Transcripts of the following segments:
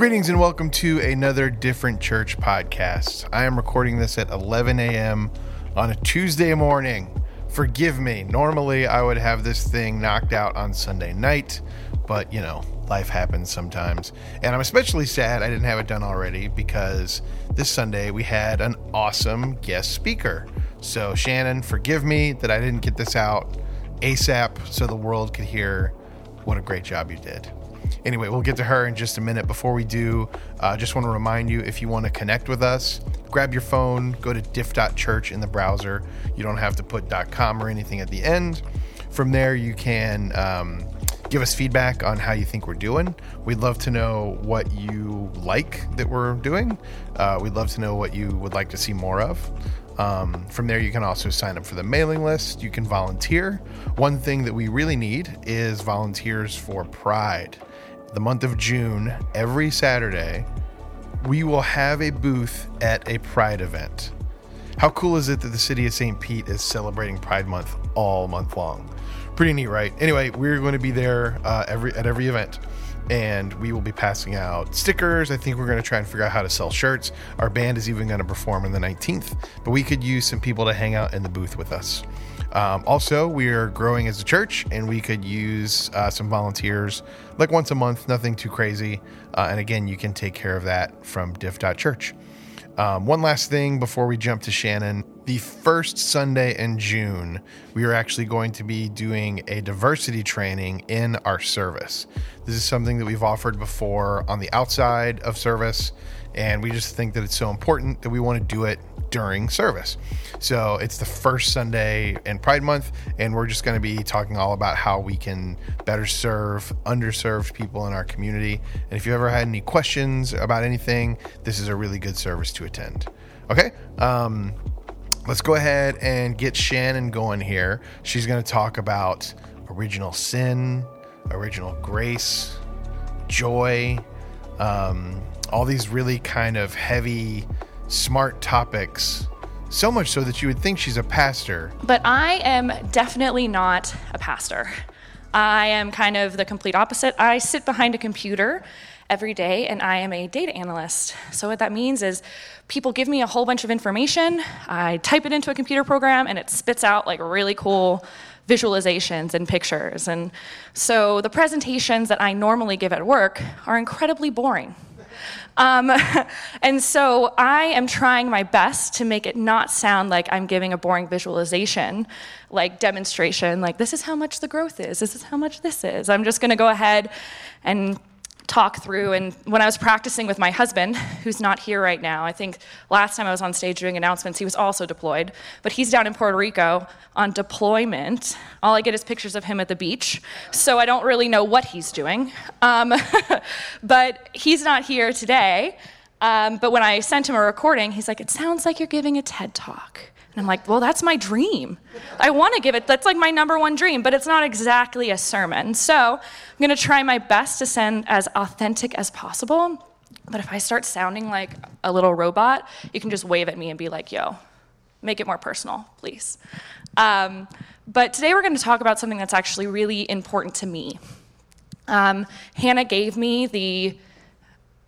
Greetings and welcome to another Different Church podcast. I am recording this at 11 a.m. on a Tuesday morning. Forgive me. Normally, I would have this thing knocked out on Sunday night, but you know, life happens sometimes. And I'm especially sad I didn't have it done already because this Sunday we had an awesome guest speaker. So, Shannon, forgive me that I didn't get this out ASAP so the world could hear what a great job you did. Anyway, we'll get to her in just a minute. Before we do, I uh, just want to remind you if you want to connect with us, grab your phone, go to diff.church in the browser. You don't have to put .com or anything at the end. From there, you can um, give us feedback on how you think we're doing. We'd love to know what you like that we're doing. Uh, we'd love to know what you would like to see more of. Um, from there, you can also sign up for the mailing list. You can volunteer. One thing that we really need is volunteers for Pride the month of June, every Saturday, we will have a booth at a Pride event. How cool is it that the city of St. Pete is celebrating Pride Month all month long? Pretty neat, right? Anyway, we're going to be there uh, every at every event, and we will be passing out stickers. I think we're going to try and figure out how to sell shirts. Our band is even going to perform on the 19th, but we could use some people to hang out in the booth with us. Um, also, we are growing as a church, and we could use uh, some volunteers like once a month, nothing too crazy. Uh, and again, you can take care of that from diff.church. Um, one last thing before we jump to Shannon. The first Sunday in June, we are actually going to be doing a diversity training in our service. This is something that we've offered before on the outside of service, and we just think that it's so important that we want to do it during service. So it's the first Sunday in Pride Month, and we're just going to be talking all about how we can better serve underserved people in our community. And if you ever had any questions about anything, this is a really good service to attend. Okay. Um, let's go ahead and get Shannon going here. She's going to talk about original sin, original grace, joy, um, all these really kind of heavy smart topics. So much so that you would think she's a pastor. But I am definitely not a pastor. I am kind of the complete opposite. I sit behind a computer every day and I am a data analyst. So, what that means is people give me a whole bunch of information, I type it into a computer program, and it spits out like really cool visualizations and pictures. And so, the presentations that I normally give at work are incredibly boring. Um, and so I am trying my best to make it not sound like I'm giving a boring visualization, like demonstration, like this is how much the growth is, this is how much this is. I'm just going to go ahead and talk through. And when I was practicing with my husband, who's not here right now, I think last time I was on stage doing announcements, he was also deployed, but he's down in Puerto Rico on deployment. All I get is pictures of him at the beach, so I don't really know what he's doing. Um, but he's not here today. Um, but when I sent him a recording, he's like, It sounds like you're giving a TED talk. And I'm like, well, that's my dream. I want to give it, that's like my number one dream, but it's not exactly a sermon. So I'm going to try my best to sound as authentic as possible. But if I start sounding like a little robot, you can just wave at me and be like, yo, make it more personal, please. Um, but today we're going to talk about something that's actually really important to me. Um, Hannah gave me the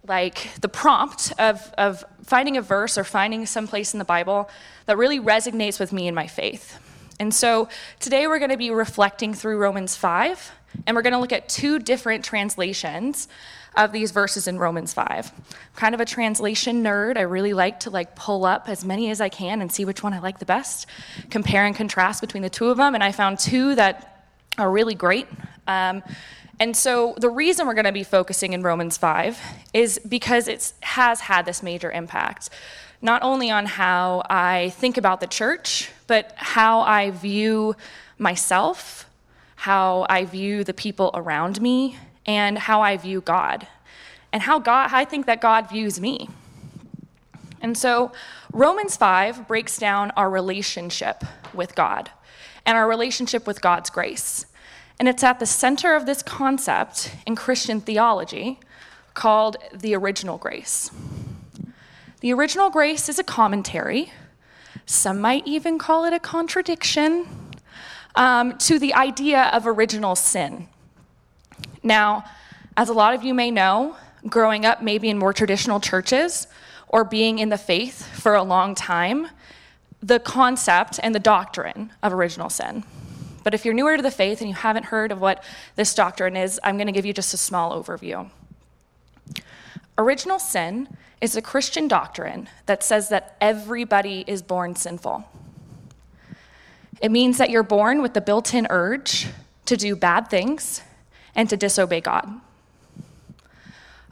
like the prompt of, of finding a verse or finding some place in the Bible that really resonates with me in my faith. And so today we're going to be reflecting through Romans 5, and we're going to look at two different translations of these verses in Romans 5. I'm kind of a translation nerd. I really like to like pull up as many as I can and see which one I like the best, compare and contrast between the two of them, and I found two that are really great. Um, and so the reason we're going to be focusing in Romans 5 is because it has had this major impact, not only on how I think about the church, but how I view myself, how I view the people around me, and how I view God, and how God I think that God views me. And so Romans 5 breaks down our relationship with God and our relationship with God's grace. And it's at the center of this concept in Christian theology called the original grace. The original grace is a commentary, some might even call it a contradiction, um, to the idea of original sin. Now, as a lot of you may know, growing up maybe in more traditional churches or being in the faith for a long time the concept and the doctrine of original sin. But if you're newer to the faith and you haven't heard of what this doctrine is, I'm going to give you just a small overview. Original sin is a Christian doctrine that says that everybody is born sinful. It means that you're born with the built in urge to do bad things and to disobey God.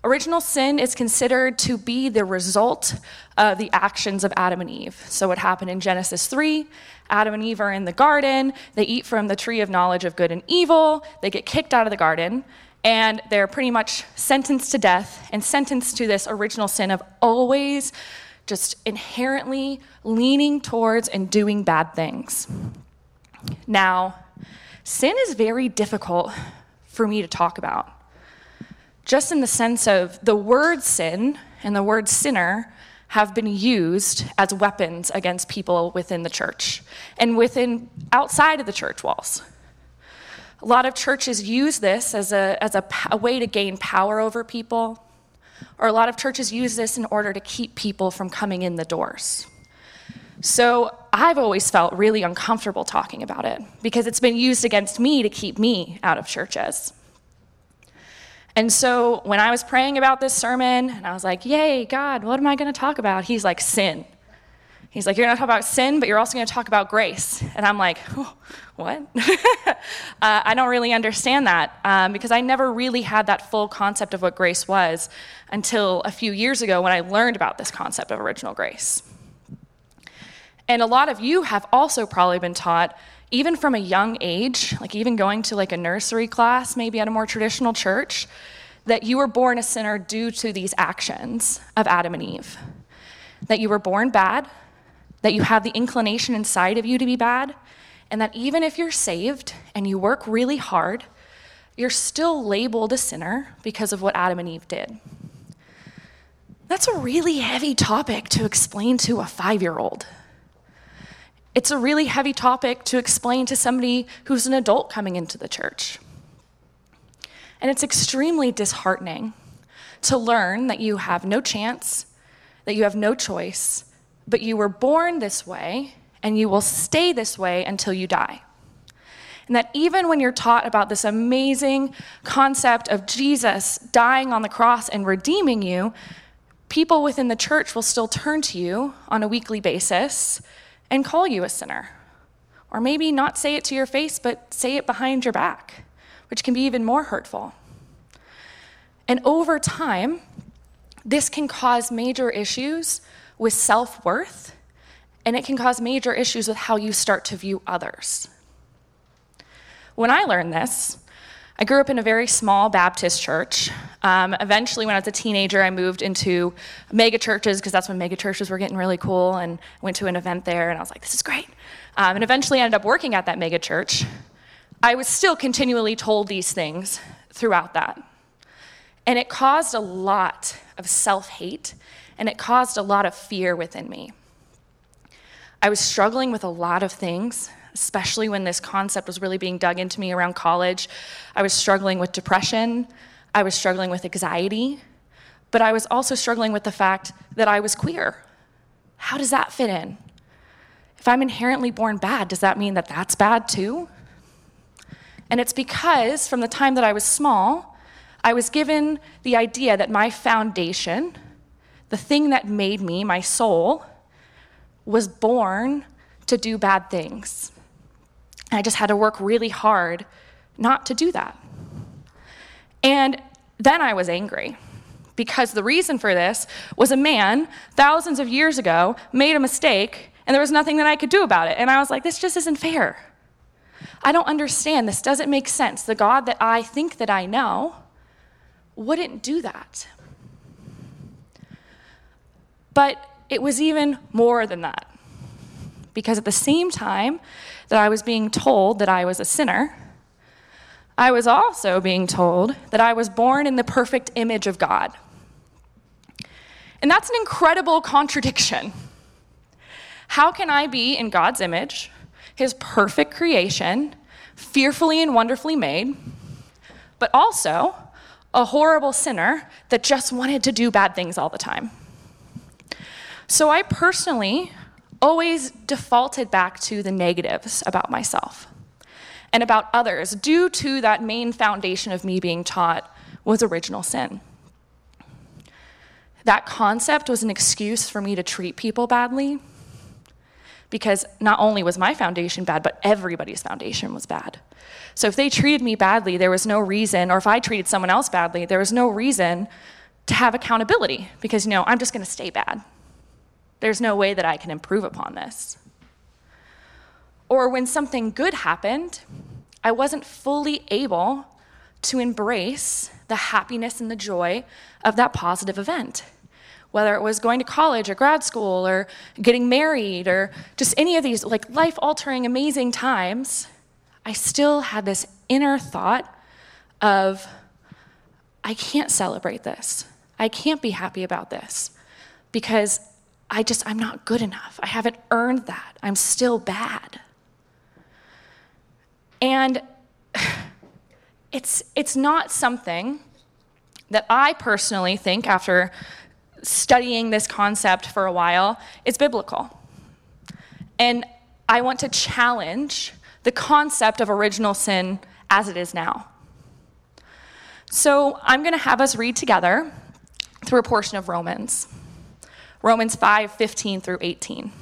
Original sin is considered to be the result of the actions of Adam and Eve. So, what happened in Genesis 3 Adam and Eve are in the garden, they eat from the tree of knowledge of good and evil, they get kicked out of the garden, and they're pretty much sentenced to death and sentenced to this original sin of always just inherently leaning towards and doing bad things. Now, sin is very difficult for me to talk about just in the sense of the word sin and the word sinner have been used as weapons against people within the church and within outside of the church walls. A lot of churches use this as a, as a, a way to gain power over people, or a lot of churches use this in order to keep people from coming in the doors. So I've always felt really uncomfortable talking about it because it's been used against me to keep me out of churches. And so when I was praying about this sermon, and I was like, Yay, God, what am I going to talk about? He's like, Sin. He's like, You're going to talk about sin, but you're also going to talk about grace. And I'm like, oh, What? uh, I don't really understand that um, because I never really had that full concept of what grace was until a few years ago when I learned about this concept of original grace. And a lot of you have also probably been taught even from a young age, like even going to like a nursery class, maybe at a more traditional church, that you were born a sinner due to these actions of Adam and Eve. That you were born bad, that you have the inclination inside of you to be bad, and that even if you're saved and you work really hard, you're still labeled a sinner because of what Adam and Eve did. That's a really heavy topic to explain to a five year old. It's a really heavy topic to explain to somebody who's an adult coming into the church. And it's extremely disheartening to learn that you have no chance, that you have no choice, but you were born this way and you will stay this way until you die. And that even when you're taught about this amazing concept of Jesus dying on the cross and redeeming you, people within the church will still turn to you on a weekly basis and call you a sinner. Or maybe not say it to your face, but say it behind your back, which can be even more hurtful. And over time, this can cause major issues with self worth, and it can cause major issues with how you start to view others. When I learned this, I grew up in a very small Baptist church. Um, eventually, when I was a teenager, I moved into mega churches because that's when mega churches were getting really cool, and went to an event there, and I was like, this is great. Um, and eventually, ended up working at that mega church. I was still continually told these things throughout that. And it caused a lot of self hate, and it caused a lot of fear within me. I was struggling with a lot of things especially when this concept was really being dug into me around college. I was struggling with depression, I was struggling with anxiety, but I was also struggling with the fact that I was queer. How does that fit in? If I'm inherently born bad, does that mean that that's bad too? And it's because from the time that I was small, I was given the idea that my foundation, the thing that made me, my soul, was born to do bad things. I just had to work really hard not to do that. And then I was angry because the reason for this was a man thousands of years ago made a mistake and there was nothing that I could do about it. And I was like, this just isn't fair. I don't understand. This doesn't make sense. The God that I think that I know wouldn't do that. But it was even more than that. Because at the same time that I was being told that I was a sinner, I was also being told that I was born in the perfect image of God. And that's an incredible contradiction. How can I be in God's image, his perfect creation, fearfully and wonderfully made, but also a horrible sinner that just wanted to do bad things all the time. So I personally always defaulted back to the negatives about myself and about others due to that main foundation of me being taught was original sin. That concept was an excuse for me to treat people badly because not only was my foundation bad, but everybody's foundation was bad. So if they treated me badly, there was no reason, or if I treated someone else badly, there was no reason to have accountability because, you know, I'm just going to stay bad. There's no way that I can improve upon this. Or when something good happened, I wasn't fully able to embrace the happiness and the joy of that positive event. Whether it was going to college or grad school or getting married or just any of these like life altering, amazing times, I still had this inner thought of, I can't celebrate this. I can't be happy about this because I just, I'm not good enough. I haven't earned that. I'm still bad. And it's, it's not something that I personally think, after studying this concept for a while, is biblical. And I want to challenge the concept of original sin as it is now. So I'm going to have us read together through a portion of Romans. Romans 5 15 through 18.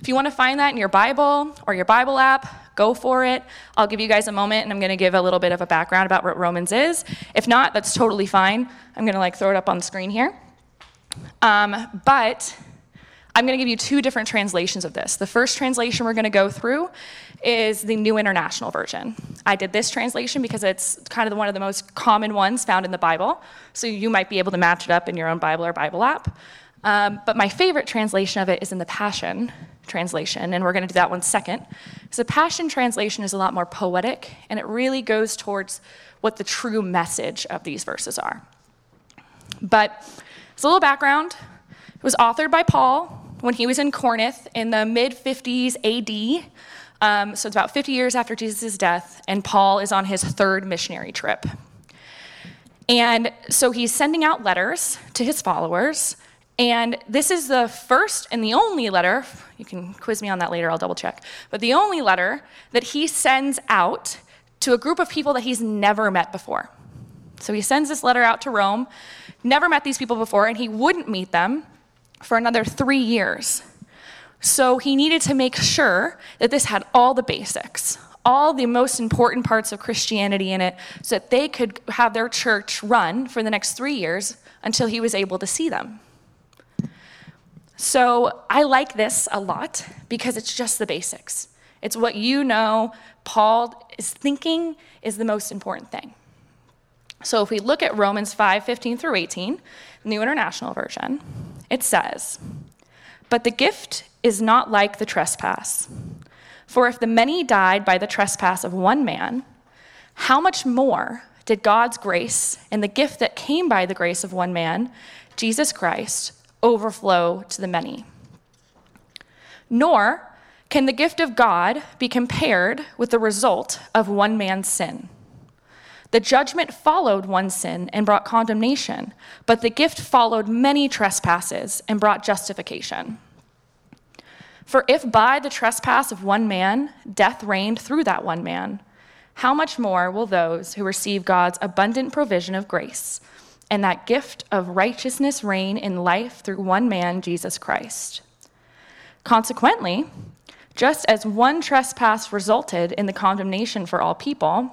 If you want to find that in your Bible or your Bible app, go for it. I'll give you guys a moment and I'm going to give a little bit of a background about what Romans is. If not, that's totally fine. I'm going to like throw it up on the screen here. Um, but I'm going to give you two different translations of this. The first translation we're going to go through is the New International Version. I did this translation because it's kind of one of the most common ones found in the Bible, so you might be able to match it up in your own Bible or Bible app. Um, but my favorite translation of it is in the Passion translation, and we're going to do that one second. So, Passion translation is a lot more poetic, and it really goes towards what the true message of these verses are. But as a little background, it was authored by Paul when he was in Corinth in the mid 50s AD. Um, so, it's about 50 years after Jesus' death, and Paul is on his third missionary trip. And so he's sending out letters to his followers and this is the first and the only letter, you can quiz me on that later, I'll double check, but the only letter that he sends out to a group of people that he's never met before. So he sends this letter out to Rome, never met these people before, and he wouldn't meet them for another three years. So he needed to make sure that this had all the basics, all the most important parts of Christianity in it, so that they could have their church run for the next three years until he was able to see them. So I like this a lot because it's just the basics. It's what you know Paul is thinking is the most important thing. So if we look at Romans 5 15 through 18, New International Version, it says, But the gift is not like the trespass. For if the many died by the trespass of one man, how much more did God's grace and the gift that came by the grace of one man, Jesus Christ, overflow to the many. Nor can the gift of God be compared with the result of one man's sin. The judgment followed one sin and brought condemnation, but the gift followed many trespasses and brought justification. For if by the trespass of one man death reigned through that one man, how much more will those who receive God's abundant provision of grace and that gift of righteousness reign in life through one man, Jesus Christ. Consequently, just as one trespass resulted in the condemnation for all people,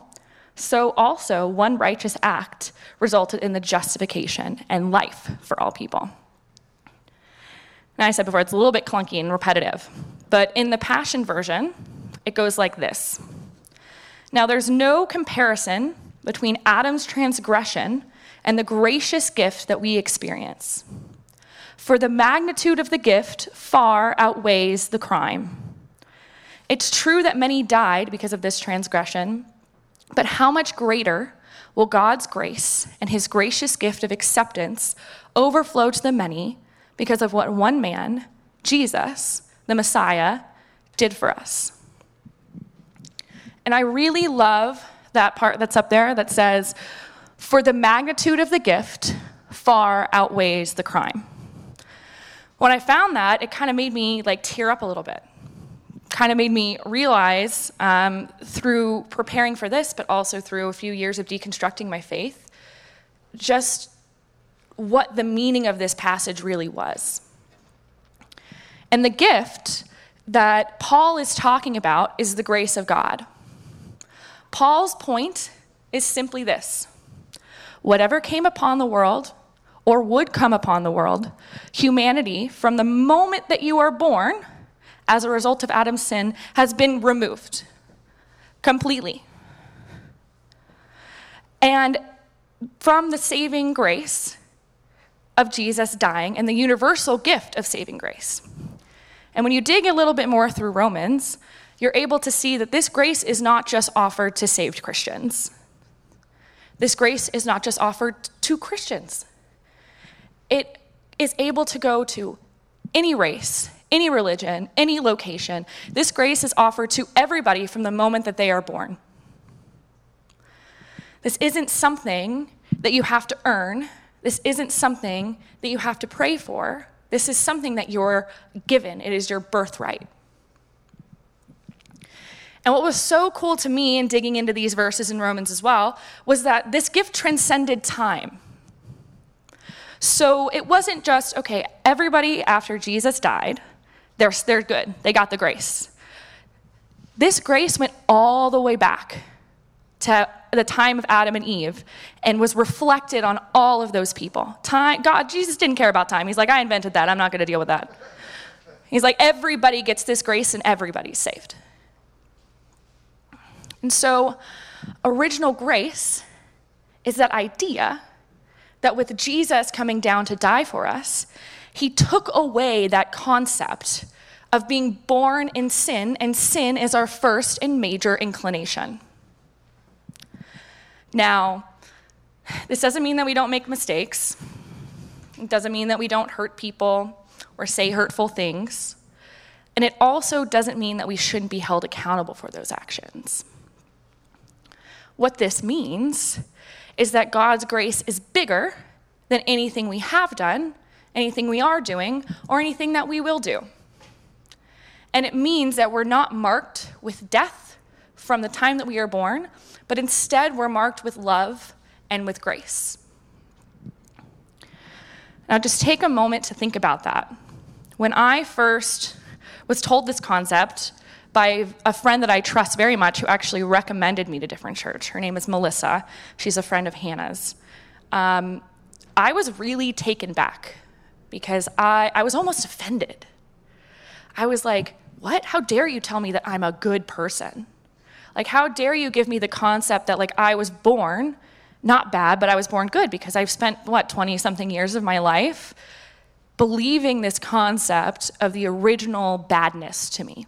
so also one righteous act resulted in the justification and life for all people. Now, I said before, it's a little bit clunky and repetitive, but in the Passion Version, it goes like this Now, there's no comparison between Adam's transgression and the gracious gift that we experience. For the magnitude of the gift far outweighs the crime. It's true that many died because of this transgression, but how much greater will God's grace and his gracious gift of acceptance overflow to the many because of what one man, Jesus, the Messiah, did for us? And I really love that part that's up there that says, For the magnitude of the gift far outweighs the crime. When I found that, it kind of made me like tear up a little bit. Kind of made me realize um, through preparing for this, but also through a few years of deconstructing my faith, just what the meaning of this passage really was. And the gift that Paul is talking about is the grace of God. Paul's point is simply this whatever came upon the world or would come upon the world, humanity, from the moment that you are born, as a result of Adam's sin, has been removed completely. And from the saving grace of Jesus dying and the universal gift of saving grace. And when you dig a little bit more through Romans, you're able to see that this grace is not just offered to saved Christians. This grace is not just offered to Christians. It is able to go to any race, any religion, any location. This grace is offered to everybody from the moment that they are born. This isn't something that you have to earn. This isn't something that you have to pray for. This is something that you're given, it is your birthright. And what was so cool to me in digging into these verses in Romans as well was that this gift transcended time. So it wasn't just, okay, everybody after Jesus died, they're, they're good, they got the grace. This grace went all the way back to the time of Adam and Eve and was reflected on all of those people. Time, God, Jesus didn't care about time. He's like, I invented that. I'm not going to deal with that. He's like, everybody gets this grace and everybody's saved. And so, original grace is that idea that with Jesus coming down to die for us, he took away that concept of being born in sin, and sin is our first and major inclination. Now, this doesn't mean that we don't make mistakes. It doesn't mean that we don't hurt people or say hurtful things. And it also doesn't mean that we shouldn't be held accountable for those actions. What this means is that God's grace is bigger than anything we have done, anything we are doing, or anything that we will do. And it means that we're not marked with death from the time that we are born, but instead we're marked with love and with grace. Now, just take a moment to think about that. When I first was told this concept by a friend that I trust very much who actually recommended me to different church, her name is Melissa. She's a friend of Hannah's. Um, I was really taken back because I, I was almost offended. I was like, What? How dare you tell me that I'm a good person? Like, how dare you give me the concept that, like, I was born not bad, but I was born good because I've spent, what, 20 something years of my life believing this concept of the original badness to me.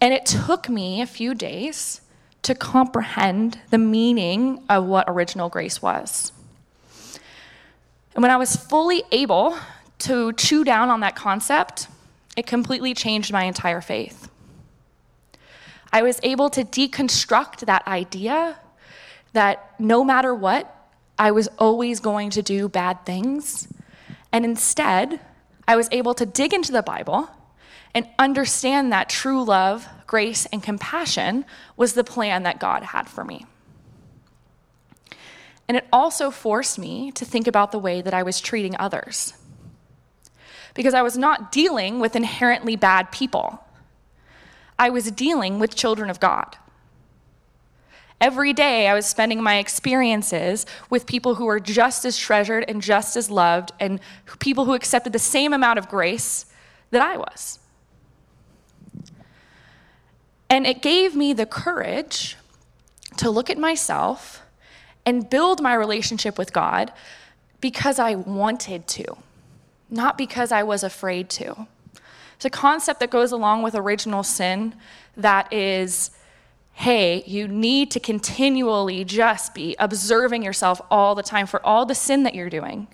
And it took me a few days to comprehend the meaning of what original grace was. And when I was fully able to chew down on that concept, it completely changed my entire faith. I was able to deconstruct that idea that no matter what, I was always going to do bad things. And instead, I was able to dig into the Bible and understand that true love, grace, and compassion was the plan that God had for me. And it also forced me to think about the way that I was treating others. Because I was not dealing with inherently bad people. I was dealing with children of God. Every day, I was spending my experiences with people who were just as treasured and just as loved, and people who accepted the same amount of grace that I was. And it gave me the courage to look at myself and build my relationship with God because I wanted to, not because I was afraid to. It's a concept that goes along with original sin that is hey, you need to continually just be observing yourself all the time for all the sin that you're doing.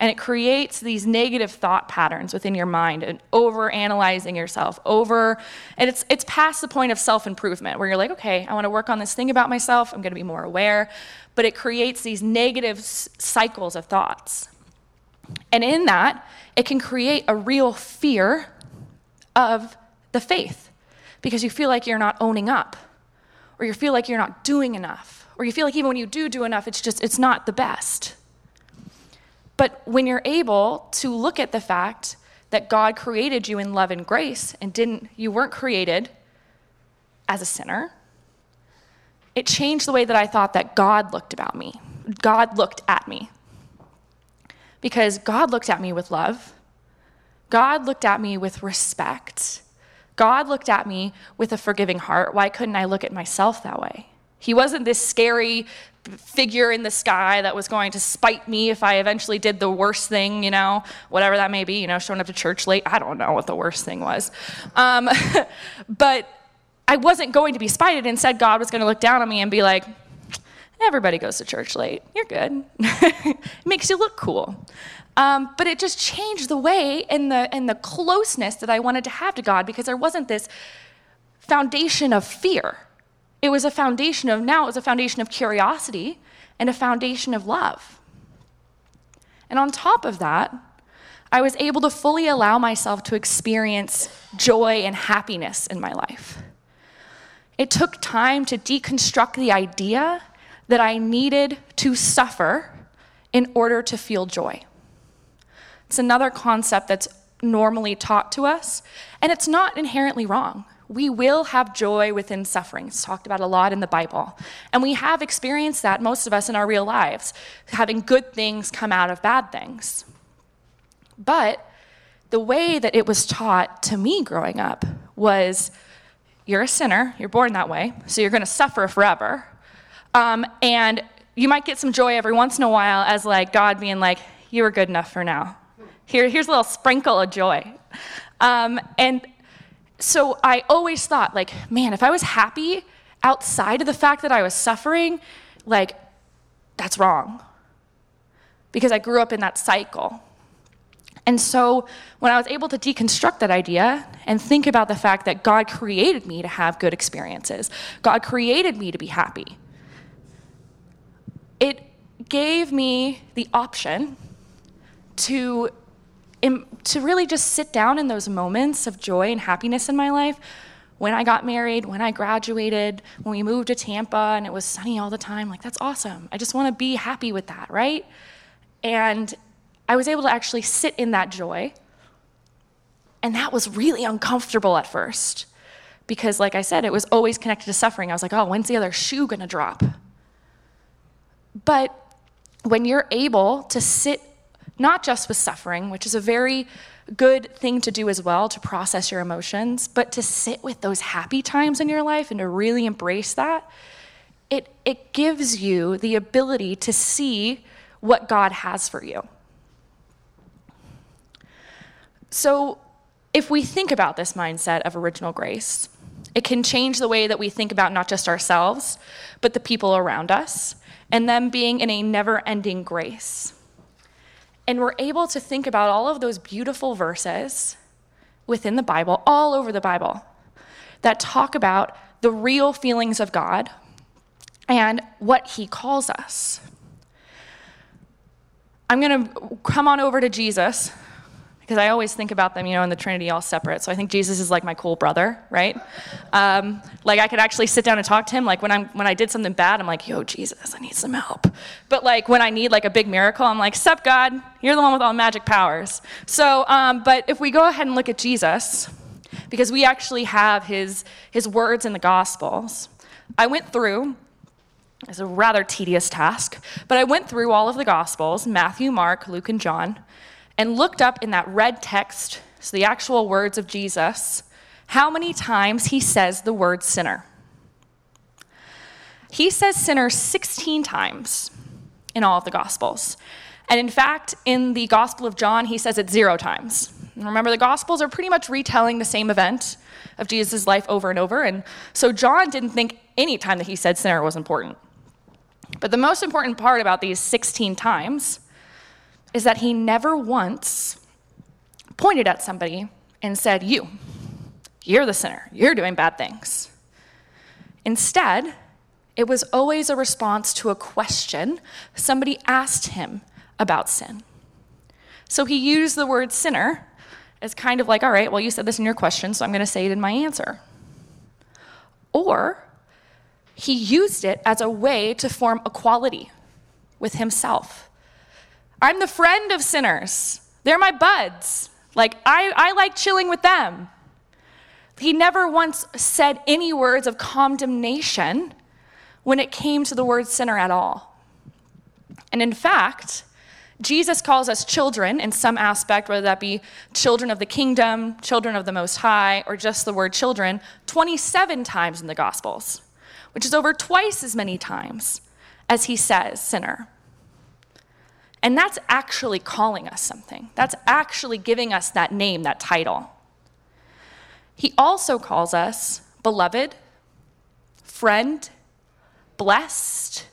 And it creates these negative thought patterns within your mind and over analyzing yourself, over, and it's, it's past the point of self improvement where you're like, okay, I want to work on this thing about myself, I'm to be more aware. But it creates these negative s- cycles of thoughts. And in that, it can create a real fear of the faith because you feel like you're not owning up, or you feel like you're not doing enough, or you feel like even when you do do enough, it's just, it's not the best. But when you're able to look at the fact that God created you in love and grace and didn't, you weren't created as a sinner, it changed the way that I thought that God looked about me. God looked at me. Because God looked at me with love. God looked at me with respect. God looked at me with a forgiving heart. Why couldn't I look at myself that way? He wasn't this scary figure in the sky that was going to spite me if I eventually did the worst thing, you know, whatever that may be, you know, showing up to church late. I don't know what the worst thing was. Um, but I wasn't going to be spited. Instead, God was going to look down on me and be like, everybody goes to church late. You're good. it makes you look cool. Um, but it just changed the way and the, and the closeness that I wanted to have to God because there wasn't this foundation of fear. It was a foundation of, now it was a foundation of curiosity and a foundation of love. And on top of that, I was able to fully allow myself to experience joy and happiness in my life. It took time to deconstruct the idea that I needed to suffer in order to feel joy. It's another concept that's normally taught to us, and it's not inherently wrong. We will have joy within suffering. It's talked about a lot in the Bible. And we have experienced that, most of us, in our real lives, having good things come out of bad things. But the way that it was taught to me growing up was you're a sinner, you're born that way, so you're going to suffer forever. Um, and you might get some joy every once in a while as like God being like, you were good enough for now. Here, here's a little sprinkle of joy. Um, and so I always thought, like, man, if I was happy outside of the fact that I was suffering, like, that's wrong. Because I grew up in that cycle. And so when I was able to deconstruct that idea and think about the fact that God created me to have good experiences, God created me to be happy, it gave me the option to to really just sit down in those moments of joy and happiness in my life when I got married, when I graduated, when we moved to Tampa and it was sunny all the time. Like, that's awesome. I just want to be happy with that, right? And I was able to actually sit in that joy. And that was really uncomfortable at first because, like I said, it was always connected to suffering. I was like, oh, when's the other shoe going to drop? But when you're able to sit not just with suffering, which is a very good thing to do as well to process your emotions, but to sit with those happy times in your life and to really embrace that, it, it gives you the ability to see what God has for you. So, if we think about this mindset of original grace, it can change the way that we think about not just ourselves, but the people around us, and them being in a never ending grace. And we're able to think about all of those beautiful verses within the Bible, all over the Bible, that talk about the real feelings of God and what He calls us. I'm going to come on over to Jesus because I always think about them, you know, in the Trinity all separate. So I think Jesus is like my cool brother, right? Um, like I could actually sit down and talk to him. Like when I'm when I did something bad, I'm like, yo, Jesus, I need some help. But like when I need like a big miracle, I'm like, sup, God, you're the one with all magic powers. So, um, but if we go ahead and look at Jesus, because we actually have his his words in the Gospels. I went through. It's a rather tedious task, but I went through all of the Gospels Matthew, Mark, Luke, and John and looked up in that red text, so the actual words of Jesus, how many times he says the word sinner. He says sinner 16 times in all of the Gospels. And in fact, in the Gospel of John, he says it zero times. And remember, the Gospels are pretty much retelling the same event of Jesus' life over and over. And so John didn't think any time that he said sinner was important. But the most important part about these 16 times is that he never once pointed at somebody and said, You, you're the sinner, you're doing bad things. Instead, it was always a response to a question somebody asked him about sin. So he used the word sinner as kind of like, all right, well, you said this in your question, so I'm going to say it in my answer. Or he used it as a way to form equality with himself. I'm the friend of sinners, they're my buds. Like, I, I like chilling with them. He never once said any words of condemnation when it came to the word sinner at all. And in fact, Jesus calls us children in some aspect, whether that be children of the kingdom, children of the Most High, or just the word children, 27 times in the Gospels, which is over twice as many times as he says sinner. And that's actually calling us something. That's actually giving us that name, that title. He also calls us beloved, friend, blessed,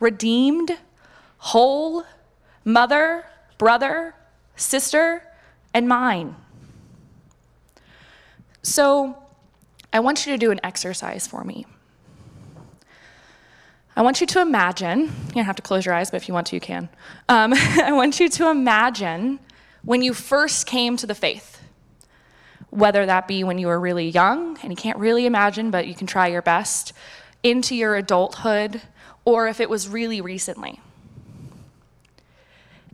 redeemed, whole, mother, brother, sister, and mine. So I want you to do an exercise for me. I want you to imagine, you don't have to close your eyes, but if you want to, you can. Um, I want you to imagine when you first came to the faith, whether that be when you were really young, and you can't really imagine, but you can try your best, into your adulthood, or if it was really recently.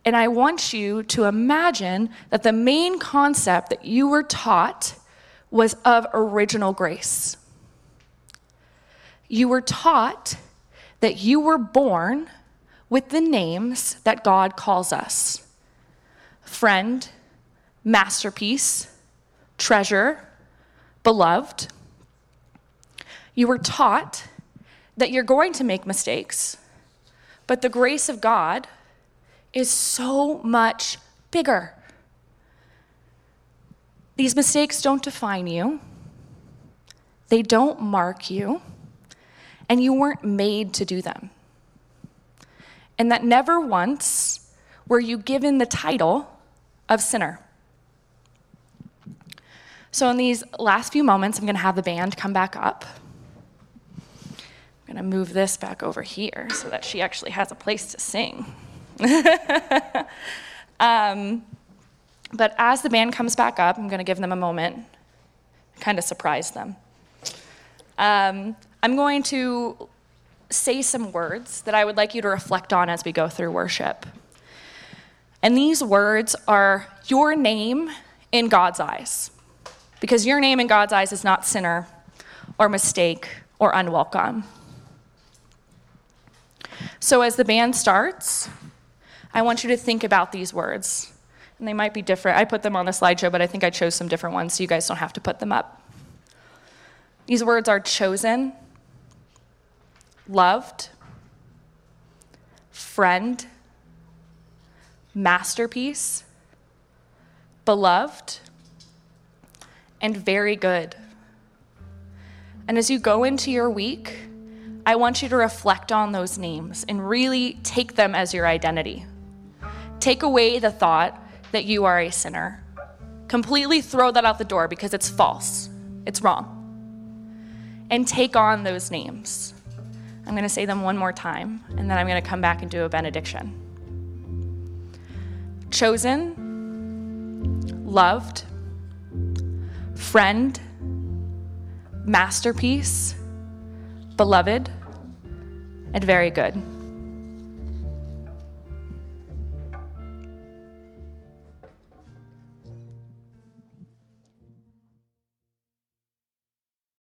And I want you to imagine that the main concept that you were taught was of original grace. You were taught that you were born with the names that God calls us friend, masterpiece, treasure, beloved. You were taught that you're going to make mistakes, but the grace of God is so much bigger. These mistakes don't define you, they don't mark you and you weren't made to do them. And that never once were you given the title of sinner. So, in these last few moments, I'm going to have the band come back up. I'm going to move this back over here so that she actually has a place to sing. um, but as the band comes back up, I'm going to give them a moment, kind of surprise them. Um, I'm going to say some words that I would like you to reflect on as we go through worship. And these words are your name in God's eyes. Because your name in God's eyes is not sinner or mistake or unwelcome. So as the band starts, I want you to think about these words. And they might be different. I put them on the slideshow, but I think I chose some different ones so you guys don't have to put them up. These words are chosen, loved, friend, masterpiece, beloved, and very good. And as you go into your week, I want you to reflect on those names and really take them as your identity. Take away the thought that you are a sinner. Completely throw that out the door because it's false, it's wrong. And take on those names. I'm going to say them one more time, and then I'm going to come back and do a benediction. Chosen, loved, friend, masterpiece, beloved, and very good.